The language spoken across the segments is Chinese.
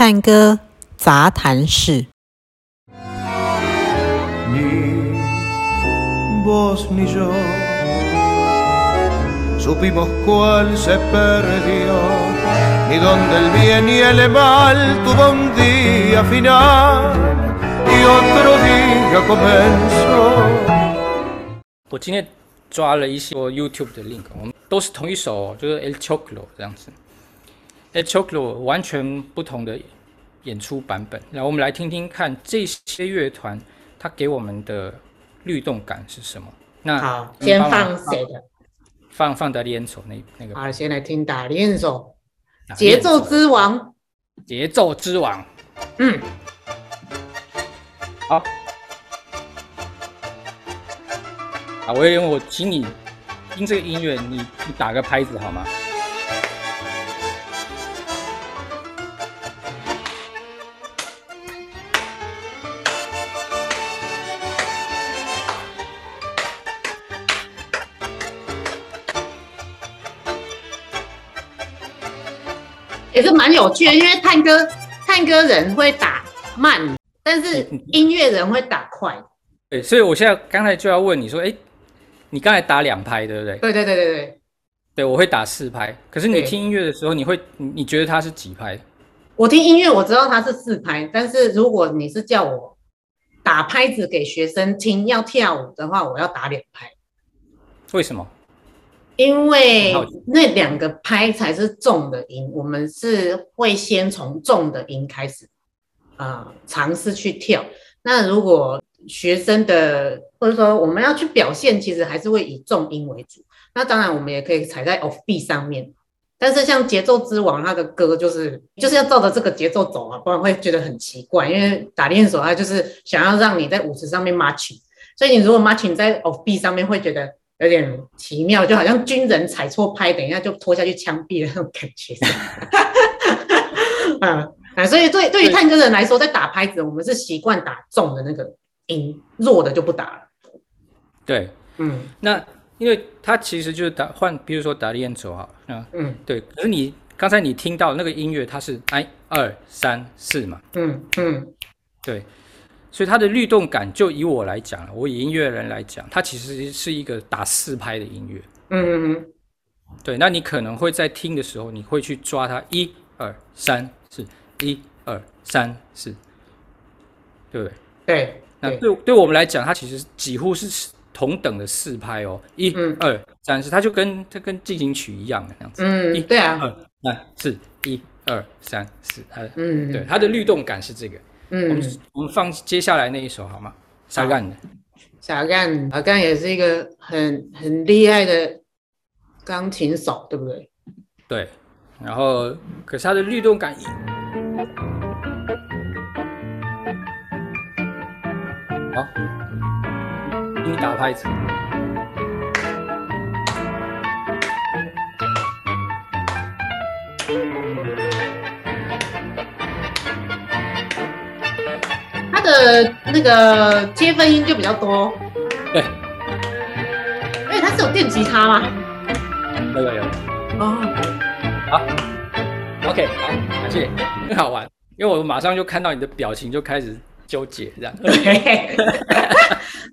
探戈杂谈室。我今天抓了一些 YouTube 的 link，我们都是同一首，就是 El Choclo 这样子。El Choclo 完全不同的演出版本，然后我们来听听看这些乐团它给我们的律动感是什么。那好，先放谁的？放放达利安索那那个。好，先来听达利安索，节奏之王。节奏之王。嗯。好。啊，我也我请你听这个音乐，你你打个拍子好吗？也是蛮有趣的，因为探戈探戈人会打慢，但是音乐人会打快。对，所以我现在刚才就要问你说，哎。你刚才打两拍，对不对？对对对对对，对，我会打四拍。可是你听音乐的时候，你会你你觉得它是几拍？我听音乐我知道它是四拍，但是如果你是叫我打拍子给学生听，要跳舞的话，我要打两拍。为什么？因为那两个拍才是重的音，我们是会先从重的音开始啊，呃，尝试去跳。那如果学生的，或者说我们要去表现，其实还是会以重音为主。那当然，我们也可以踩在 off beat 上面。但是像节奏之王他的歌，就是就是要照着这个节奏走啊，不然会觉得很奇怪。因为打练手他就是想要让你在舞池上面 marching，所以你如果 marching 在 off beat 上面，会觉得有点奇妙，就好像军人踩错拍，等一下就拖下去枪毙的那种感觉。嗯啊，所以对对于探戈人来说，在打拍子，我们是习惯打重的那个。音弱的就不打了。对，嗯，那因为他其实就是打换，比如说达利安索哈，嗯嗯，对。可是你刚才你听到那个音乐，它是哎二三四嘛，嗯嗯，对。所以它的律动感，就以我来讲，我以音乐人来讲，它其实是一个打四拍的音乐。嗯嗯嗯，对。那你可能会在听的时候，你会去抓它一二三四，一二三四，对不对？对。那对对我们来讲，它其实几乎是同等的四拍哦，一、二、三、四，它就跟它跟进行曲一样的那样子。嗯，一、对啊，二、三、四，一、二、三、四，它的，嗯，对，它的律动感是这个。嗯，我们我们放接下来那一首好吗？萨干的，萨干，萨干也是一个很很厉害的钢琴手，对不对？对，然后可是他的律动感。好，给你打拍子。的那个切分音就比较多。对。因为它是有电吉他吗？有有有。哦。好。OK，好，感谢，很好玩。因为我马上就看到你的表情，就开始。纠结这样，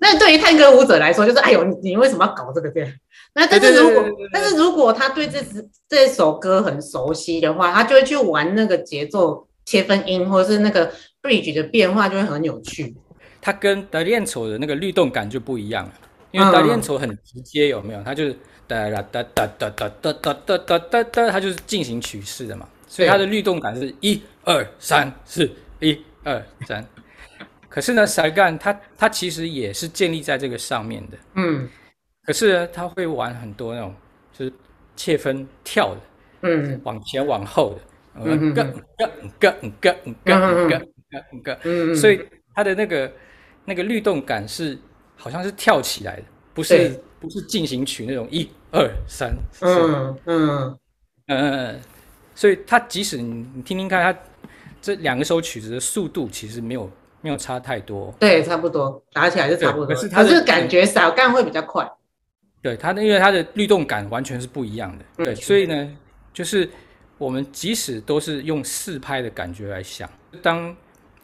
那对于探戈舞者来说，就是哎呦，你你为什么要搞这个这样？那但是如果但是如果他对这支这首歌很熟悉的话，他就会去玩那个节奏切分音，或者是那个 bridge 的变化，就会很有趣。它跟德利安索的那个律动感就不一样了，因为德利安索很直接，有没有？它就是哒哒哒哒哒哒哒哒哒哒哒，它就是进行曲式的嘛，所以它的律动感是一二三四一二三。可是呢，萨干它它其实也是建立在这个上面的，嗯。可是呢，他会玩很多那种就是切分跳的，嗯，往前往后的，嗯，个个个个个个个，嗯，所以它的那个那个律动感是好像是跳起来的，不是不是进行曲那种一二三四，嗯嗯嗯，所以它即使你你听听看，它这两个首曲子的速度其实没有。没有差太多，对，差不多，打起来就差不多。可是它是感觉扫干会比较快。对它的，因为它的律动感完全是不一样的。对，所以呢，就是我们即使都是用四拍的感觉来想，当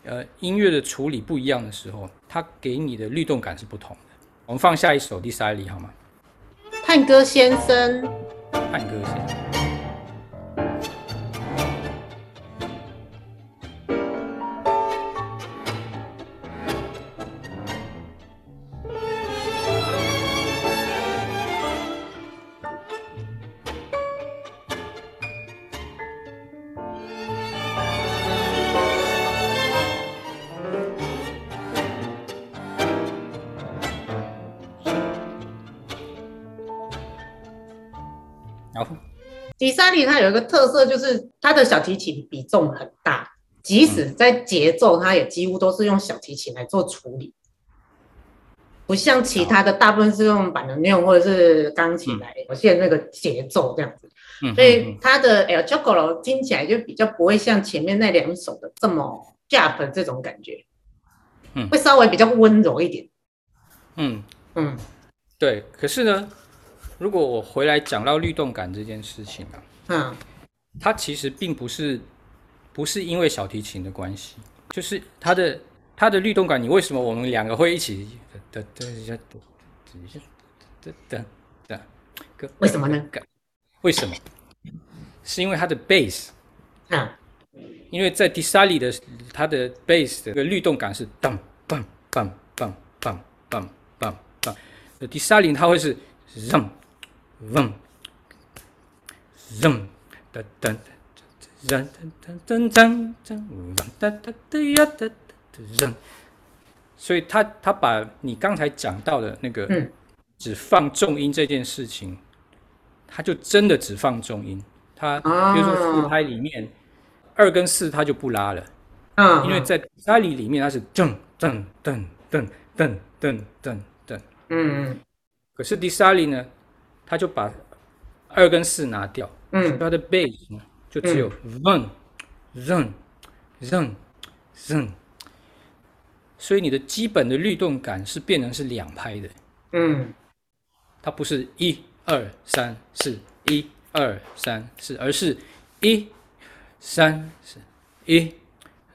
呃音乐的处理不一样的时候，它给你的律动感是不同的。我们放下一首第三例好吗？探戈先生，探戈先生。迪萨利它有一个特色，就是它的小提琴比重很大，即使在节奏，它也几乎都是用小提琴来做处理，不像其他的大部分是用板能用或者是钢琴来表现那个节奏这样子。所以它的 El Chocolo 听起来就比较不会像前面那两首的这么 jump 这种感觉，会稍微比较温柔一点。嗯嗯，对。可是呢？如果我回来讲到律动感这件事情啊，嗯，它其实并不是不是因为小提琴的关系，就是它的它的律动感。你为什么我们两个会一起的的的的的的？为什么呢？为什么？是因为它的 bass，嗯，因为在迪萨里的它的 bass 的这个律动感是当当当当当当当当，迪萨里它会是让。嗡，嗡，噔噔噔噔噔噔噔，嗡哒哒哒呀哒哒噔。所以他他把你刚才讲到的那个，只放重音这件事情，他就真的只放重音。他比如说四拍里面，二跟四他就不拉了，因为在沙里里面它是噔噔噔噔噔噔噔噔，嗯，可是迪萨里呢？他就把二跟四拿掉，嗯，他的 bass 呢就只有 run run run run，所以你的基本的律动感是变成是两拍的，嗯，它不是一二三四一二三四，而是一三四一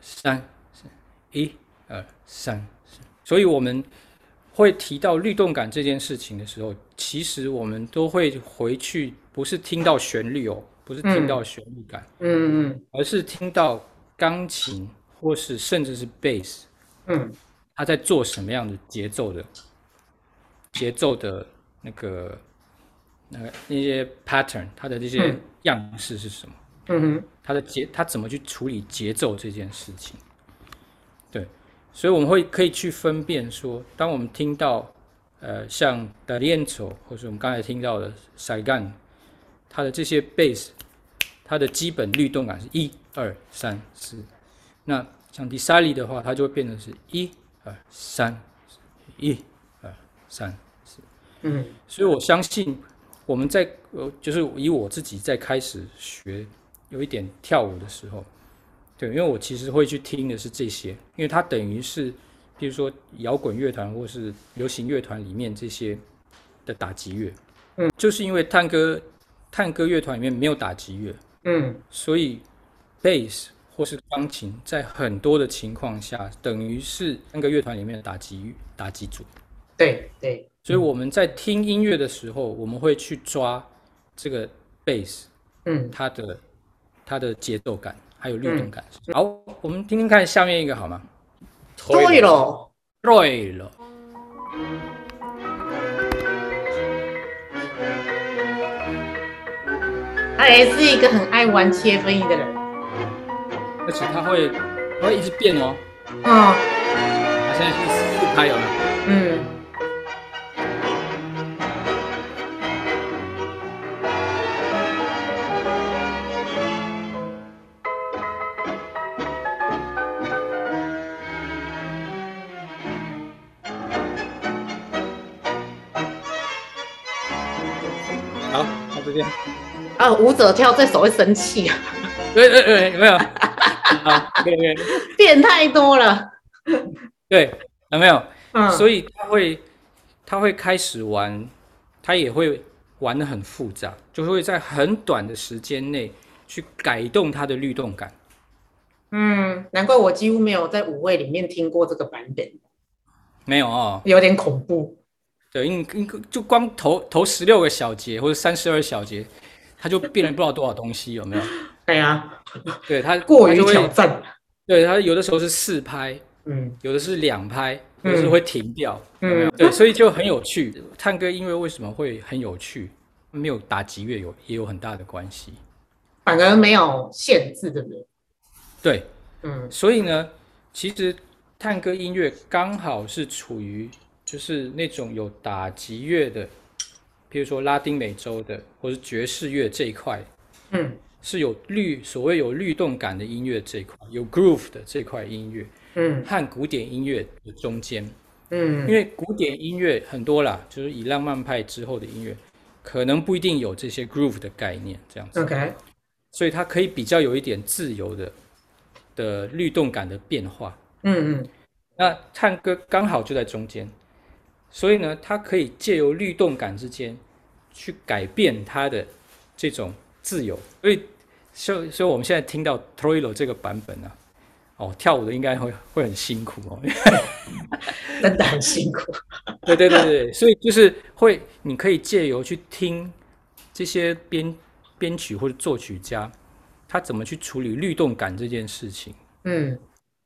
三四一二三四，所以我们。会提到律动感这件事情的时候，其实我们都会回去，不是听到旋律哦，不是听到旋律感，嗯嗯，而是听到钢琴或是甚至是贝斯，嗯，他在做什么样的节奏的节奏的那个那个那些 pattern，它的这些样式是什么？嗯哼，它的节它怎么去处理节奏这件事情？对。所以我们会可以去分辨说，当我们听到，呃，像 d a l i e n z o 或是我们刚才听到的 Saigan，它的这些 bass，它的基本律动感是一二三四。那像 Di Sarli 的话，它就会变成是一二三四，一二三四。嗯，所以我相信我们在呃，就是以我自己在开始学有一点跳舞的时候。对，因为我其实会去听的是这些，因为它等于是，比如说摇滚乐团或是流行乐团里面这些的打击乐，嗯，就是因为探戈探戈乐团里面没有打击乐，嗯，所以贝斯或是钢琴在很多的情况下等于是探戈乐团里面的打击打击组，对对，所以我们在听音乐的时候，我们会去抓这个贝斯，嗯，它的它的节奏感。还有律动感。嗯、好，我们听听看下面一个好吗？对了，对了。他也是一个很爱玩切分音的人，而且他会，他会一直变哦。嗯。他现在是四拍有没啊，舞者跳这首会生气啊！对对对，有没有？啊，对对，变太多了。对，有没有？嗯，所以他会，他会开始玩，他也会玩的很复杂，就会在很短的时间内去改动他的律动感。嗯，难怪我几乎没有在五位里面听过这个版本。没有哦，有点恐怖。对，因因就光头头十六个小节或者三十二小节，它就变了不知道多少东西，有没有？对啊，对它过于挑战。对它有的时候是四拍，嗯，有的是两拍，有的是会停掉，嗯，有没有？对，所以就很有趣。探戈音乐为什么会很有趣？没有打击乐有也有很大的关系，反而没有限制的人。对，嗯，所以呢，其实探戈音乐刚好是处于就是那种有打击乐的，比如说拉丁美洲的或是爵士乐这一块，嗯。是有律，所谓有律动感的音乐这一块，有 groove 的这块音乐，嗯，和古典音乐的中间，嗯，因为古典音乐很多啦，就是以浪漫派之后的音乐，可能不一定有这些 groove 的概念，这样子，OK，所以它可以比较有一点自由的的律动感的变化，嗯嗯，那探戈刚好就在中间，所以呢，它可以借由律动感之间去改变它的这种自由，所以。所以，所以我们现在听到 Troilo 这个版本呢、啊，哦，跳舞的应该会会很辛苦哦，真的很辛苦。对对对对，所以就是会，你可以借由去听这些编编曲或者作曲家，他怎么去处理律动感这件事情。嗯，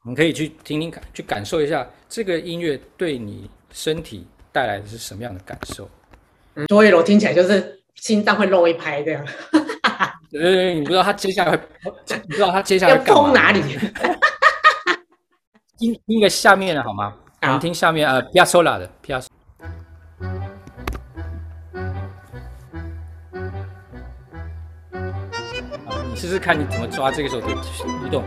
你可以去听听看，去感受一下这个音乐对你身体带来的是什么样的感受。嗯，Troilo 听起来就是心脏会漏一拍这样。呃，你不知道他接下来会，你不知道他接下来 要冲哪里？听听一个下面的好吗？我们听下面呃，Piazzolla 的 Piazzolla。你试试看你怎么抓这个手的律动。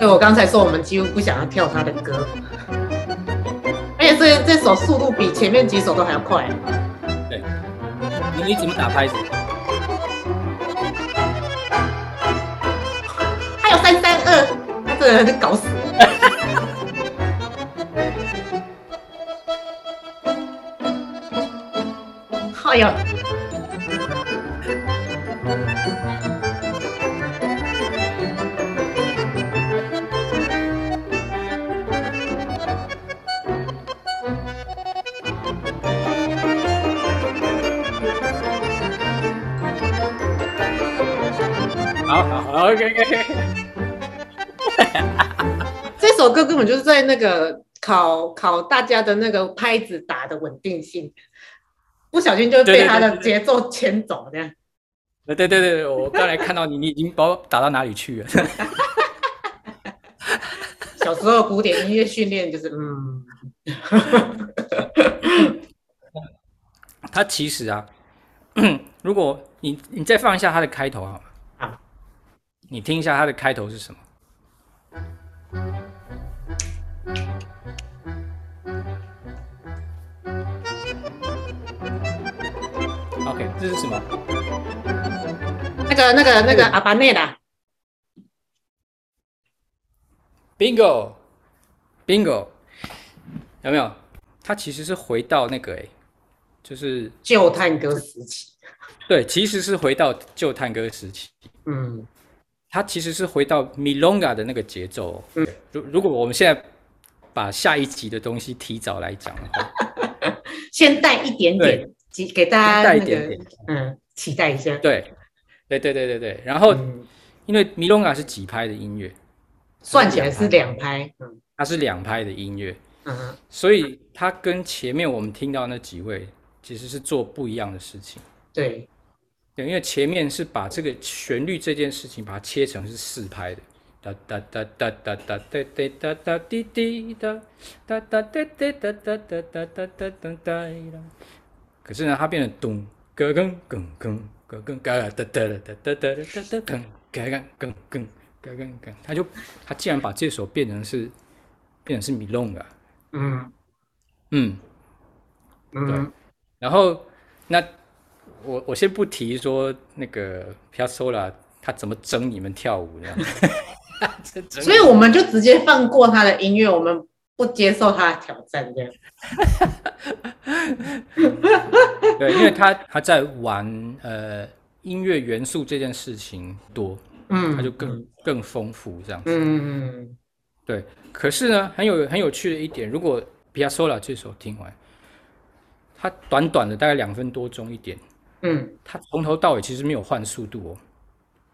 对，我刚才说我们几乎不想要跳他的歌，这这首速度比前面几首都还要快。对，你你怎么打拍子？三三二，他这人搞死 这首歌根本就是在那个考考大家的那个拍子打的稳定性，不小心就被他的节奏牵走这样。对对对对，我刚才看到你，你已经把我打到哪里去了？小时候古典音乐训练就是嗯，他其实啊，如果你你再放一下他的开头好你听一下它的开头是什么？OK，这是什么？那个、那个、那个阿巴内的。Bingo，Bingo，有没有？它其实是回到那个哎，就是旧探戈时期。对，其实是回到旧探戈时期。嗯，它其实是回到 Milonga 的那个节奏。嗯，如如果我们现在把下一集的东西提早来讲的话，先带一点点。给给大家、那个、带一点点，嗯，期待一下。对，对，对，对，对，对。然后，嗯、因为米隆嘎是几拍的音乐，算起来是两拍，嗯，它是两拍的音乐，嗯哼，所以它跟前面我们听到那几位其实是做不一样的事情。对，对，因为前面是把这个旋律这件事情把它切成是四拍的，哒哒哒哒哒哒哒哒哒哒滴滴哒哒哒哒哒哒哒哒哒哒哒哒哒。可是呢，它变成咚咯噔咯噔咯噔嘎哒哒哒哒哒哒哒哒噔嘎嘎咯噔嘎嘎噔，他就他竟然把这首变成是变成是米隆了，嗯。嗯。嗯，然后那我我先不提说那个 Piazzolla 他怎么整你们跳舞这样，所以我们就直接放过他的音乐，我们。不接受他的挑战，这样。对，因为他他在玩呃音乐元素这件事情多，嗯，他就更更丰富这样子，嗯嗯对。可是呢，很有很有趣的一点，如果皮亚索拉这首听完，它短短的大概两分多钟一点，嗯，他从头到尾其实没有换速度哦，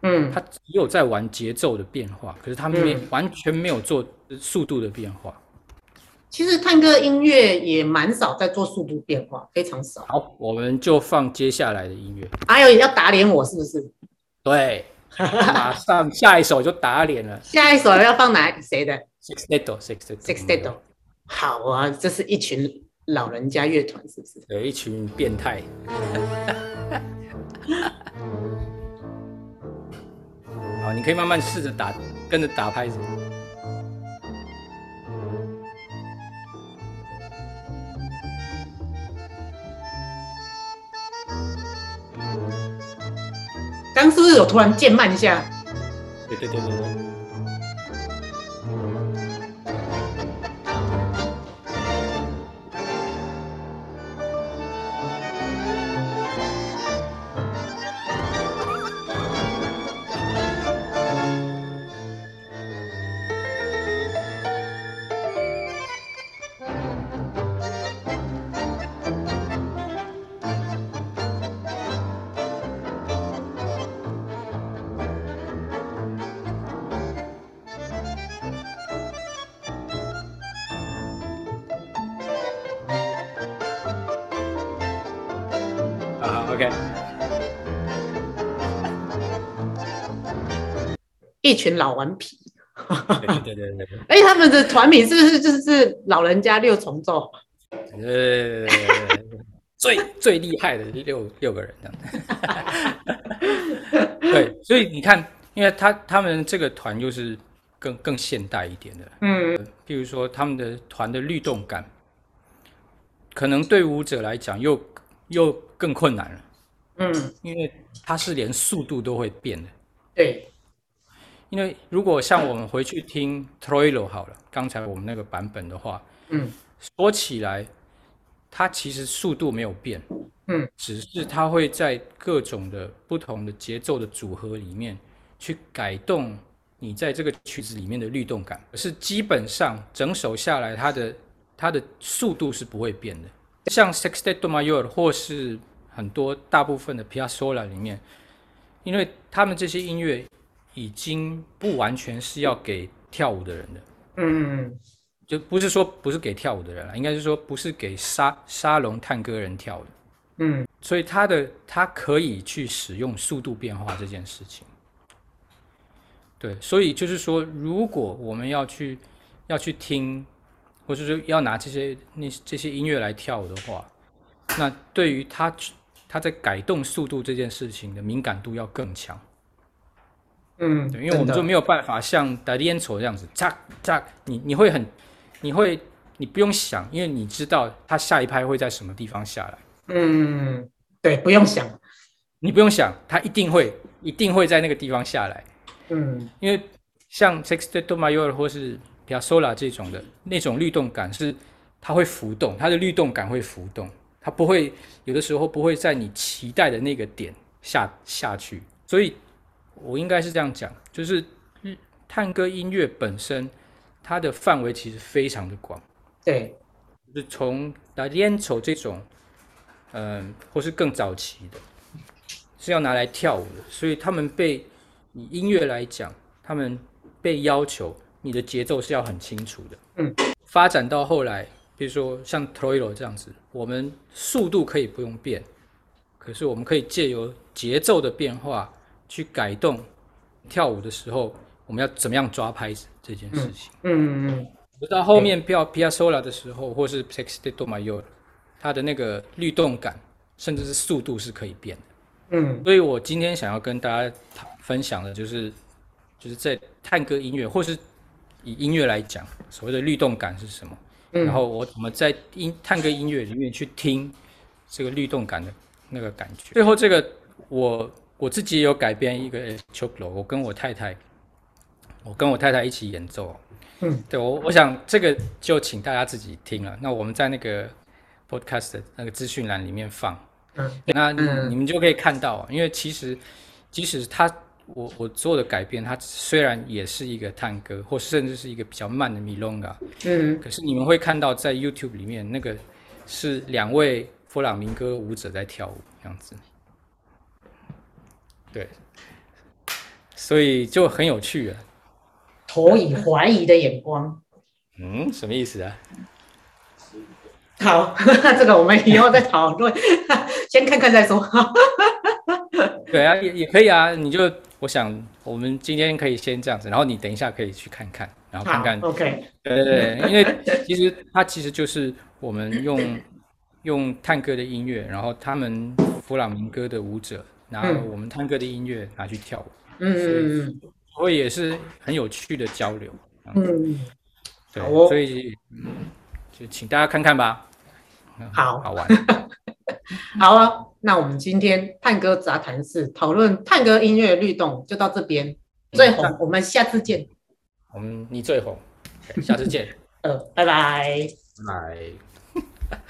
嗯，他只有在玩节奏的变化，可是他没、嗯、完全没有做速度的变化。其实探戈音乐也蛮少在做速度变化，非常少。好，我们就放接下来的音乐。哎呦要打脸我是不是？对，马上下一首就打脸了。下一首要放哪谁的？Sexteto，Sexteto，Sexteto。好啊，这是一群老人家乐团，是不是？有，一群变态。好，你可以慢慢试着打，跟着打拍子。刚是不是有突然渐慢一下？对对对对对。一群老顽皮，对对对对。哎，他们的团名是不是就是老人家六重奏？呃，最 最厉害的六六个人这样。对，所以你看，因为他他们这个团又是更更现代一点的，嗯，譬如说他们的团的律动感，可能对舞者来讲又又更困难了，嗯，因为它是连速度都会变的，对。因为如果像我们回去听 Troilo 好了，刚才我们那个版本的话，嗯，说起来，它其实速度没有变，嗯，只是它会在各种的不同的节奏的组合里面去改动你在这个曲子里面的律动感，可是基本上整首下来，它的它的速度是不会变的。像 Sexteto Mayor 或是很多大部分的 Piazzolla 里面，因为他们这些音乐。已经不完全是要给跳舞的人的，嗯，就不是说不是给跳舞的人了，应该是说不是给沙沙龙探戈人跳的，嗯，所以他的他可以去使用速度变化这件事情，对，所以就是说，如果我们要去要去听，或者说要拿这些那这些音乐来跳舞的话，那对于他他在改动速度这件事情的敏感度要更强。嗯，对，因为我们就没有办法像 D'Arienzo 这样子，嚓嚓，你你会很，你会，你不用想，因为你知道它下一拍会在什么地方下来。嗯，对，不用想，你不用想，它一定会，一定会在那个地方下来。嗯，因为像 Sexteto Mayor 或是 Piazzolla 这种的那种律动感是，它会浮动，它的律动感会浮动，它不会有的时候不会在你期待的那个点下下去，所以。我应该是这样讲，就是探戈音乐本身，它的范围其实非常的广。对，就是从 D'Arienzo 这种，嗯、呃，或是更早期的，是要拿来跳舞的，所以他们被以音乐来讲，他们被要求你的节奏是要很清楚的。嗯，发展到后来，比如说像 Troilo 这样子，我们速度可以不用变，可是我们可以借由节奏的变化。去改动跳舞的时候，我们要怎么样抓拍子这件事情。嗯嗯嗯。直、嗯、到后面 Piazzolla 的时候，或是 Sexteto Mayor，它的那个律动感，甚至是速度是可以变的。嗯。所以我今天想要跟大家分享的就是，就是在探戈音乐，或是以音乐来讲，所谓的律动感是什么？嗯、然后我怎么在音探戈音乐里面去听这个律动感的那个感觉。最后这个我。我自己也有改编一个 c h o p l o 我跟我太太，我跟我太太一起演奏。嗯，对我，我想这个就请大家自己听了。那我们在那个 podcast 的那个资讯栏里面放，嗯，那你们就可以看到，因为其实即使他我我做的改编，它虽然也是一个探戈，或甚至是一个比较慢的 Milonga，嗯，可是你们会看到在 YouTube 里面那个是两位弗朗明哥舞者在跳舞这样子，对，所以就很有趣啊。投以怀疑的眼光，嗯，什么意思啊？好，这个我们以后再讨论，先看看再说。对啊，也也可以啊。你就我想，我们今天可以先这样子，然后你等一下可以去看看，然后看看。OK。对对对，因为其实它其实就是我们用用探戈的音乐，然后他们弗朗明哥的舞者拿我们探戈的音乐拿去跳舞。嗯嗯嗯。所以也是很有趣的交流。嗯。对，所以就请大家看看吧。好，好玩。好啊，那我们今天探戈杂谈室讨论探戈音乐律动就到这边。最红，我们下次见。我们你最红，下次见。呃，拜拜。拜。